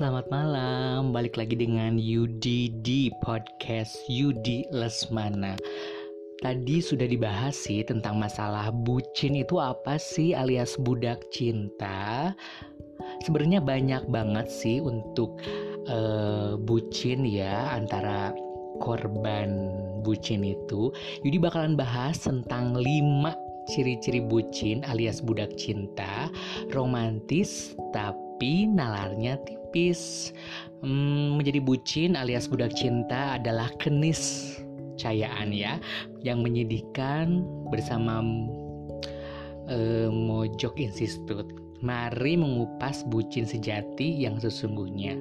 selamat malam. Balik lagi dengan Yudi di podcast Yudi Lesmana. Tadi sudah dibahas sih tentang masalah bucin itu apa sih alias budak cinta. Sebenarnya banyak banget sih untuk uh, bucin ya antara korban bucin itu. Yudi bakalan bahas tentang 5 ciri-ciri bucin alias budak cinta, romantis tapi nalarnya tipis. Hmm, menjadi bucin alias budak cinta adalah kenis cayaan ya yang menyedihkan bersama uh, Mojok Institute. Mari mengupas bucin sejati yang sesungguhnya.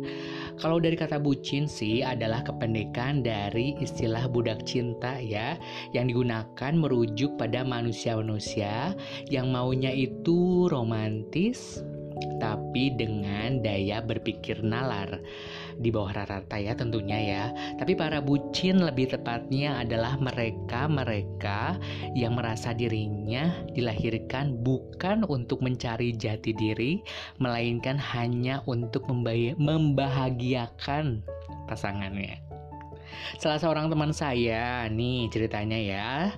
Kalau dari kata bucin sih adalah kependekan dari istilah budak cinta ya, yang digunakan merujuk pada manusia-manusia yang maunya itu romantis tapi dengan daya berpikir nalar di bawah rata-rata ya tentunya ya. Tapi para bucin lebih tepatnya adalah mereka-mereka yang merasa dirinya dilahirkan bukan untuk mencari jati diri, melainkan hanya untuk membahagiakan pasangannya. Salah seorang teman saya nih ceritanya ya,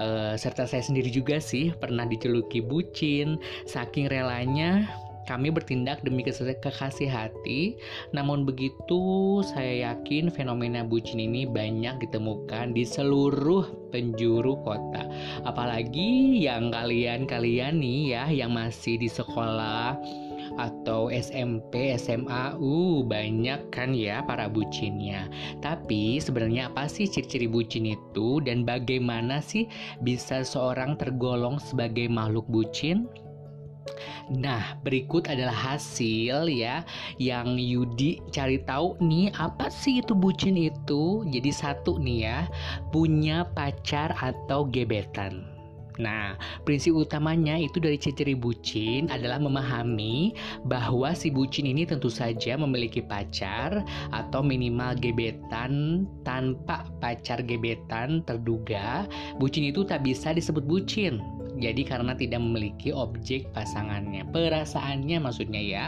uh, serta saya sendiri juga sih pernah diceluki bucin, saking relanya kami bertindak demi kekasih hati, namun begitu saya yakin fenomena bucin ini banyak ditemukan di seluruh penjuru kota. Apalagi yang kalian-kalian nih ya yang masih di sekolah atau SMP, SMA, uh banyak kan ya para bucinnya. Tapi sebenarnya apa sih ciri-ciri bucin itu dan bagaimana sih bisa seorang tergolong sebagai makhluk bucin? Nah, berikut adalah hasil ya yang Yudi cari tahu nih apa sih itu bucin itu. Jadi satu nih ya, punya pacar atau gebetan. Nah, prinsip utamanya itu dari ciri-ciri bucin adalah memahami bahwa si bucin ini tentu saja memiliki pacar atau minimal gebetan tanpa pacar gebetan terduga. Bucin itu tak bisa disebut bucin jadi karena tidak memiliki objek pasangannya, perasaannya maksudnya ya.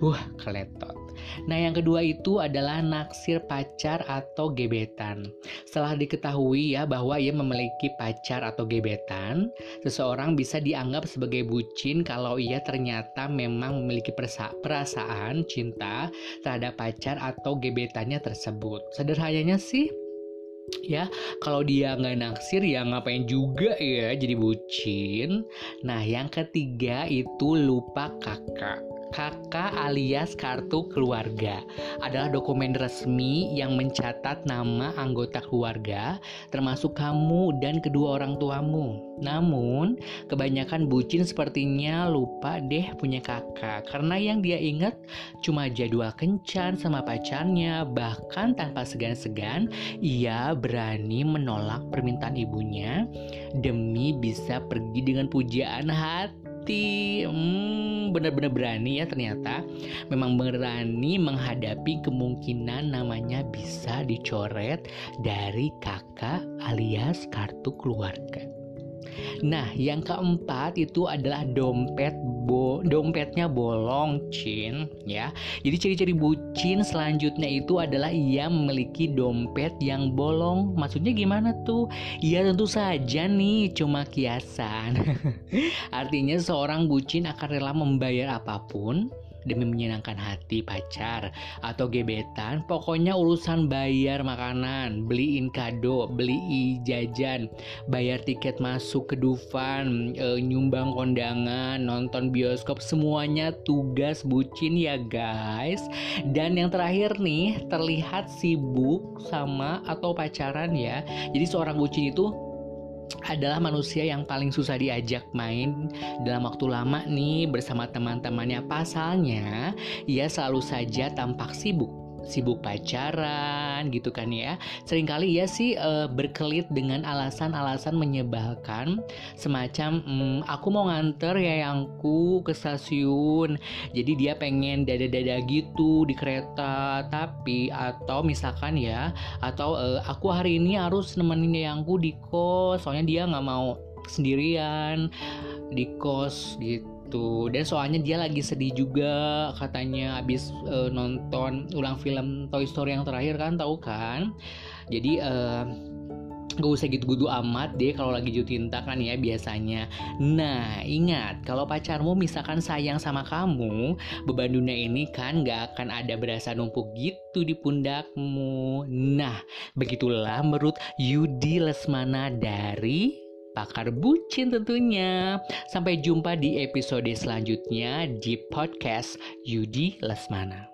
Wah, keletot. Nah, yang kedua itu adalah naksir pacar atau gebetan. Setelah diketahui ya bahwa ia memiliki pacar atau gebetan, seseorang bisa dianggap sebagai bucin kalau ia ternyata memang memiliki perasaan cinta terhadap pacar atau gebetannya tersebut. Sederhananya sih ya kalau dia nggak naksir ya ngapain juga ya jadi bucin. Nah yang ketiga itu lupa kakak KK alias kartu keluarga adalah dokumen resmi yang mencatat nama anggota keluarga termasuk kamu dan kedua orang tuamu. Namun, kebanyakan bucin sepertinya lupa deh punya kakak karena yang dia ingat cuma jadwal kencan sama pacarnya. Bahkan tanpa segan-segan ia berani menolak permintaan ibunya demi bisa pergi dengan pujaan hati. Hati benar-benar berani ya ternyata. Memang berani menghadapi kemungkinan namanya bisa dicoret dari kakak alias kartu keluarga Nah, yang keempat itu adalah dompet bo dompetnya bolong, Cin, ya. Jadi ciri-ciri bucin selanjutnya itu adalah ia memiliki dompet yang bolong. Maksudnya gimana tuh? Ya tentu saja nih, cuma kiasan. Artinya seorang bucin akan rela membayar apa pun demi menyenangkan hati pacar atau gebetan pokoknya urusan bayar makanan beliin kado beli jajan bayar tiket masuk ke Dufan e, nyumbang kondangan nonton bioskop semuanya tugas bucin ya guys. Dan yang terakhir nih terlihat sibuk sama atau pacaran ya. Jadi seorang bucin itu adalah manusia yang paling susah diajak main dalam waktu lama nih bersama teman-temannya. Pasalnya, ia selalu saja tampak sibuk sibuk pacaran gitu kan ya. Seringkali ya sih e, berkelit dengan alasan-alasan menyebalkan semacam mm, aku mau nganter ya yayangku ke stasiun. Jadi dia pengen dada-dada gitu di kereta. Tapi atau misalkan ya atau e, aku hari ini harus nemenin yayangku di kos soalnya dia nggak mau sendirian di kos gitu gitu. Dan soalnya dia lagi sedih juga katanya habis uh, nonton ulang film Toy Story yang terakhir kan tahu kan? Jadi uh, Gak usah gitu-gitu amat deh kalau lagi jatuh cinta kan ya biasanya. Nah ingat kalau pacarmu misalkan sayang sama kamu Beban dunia ini kan gak akan ada berasa numpuk gitu di pundakmu. Nah begitulah menurut Yudi Lesmana dari pakar bucin tentunya. Sampai jumpa di episode selanjutnya di podcast Yudi Lesmana.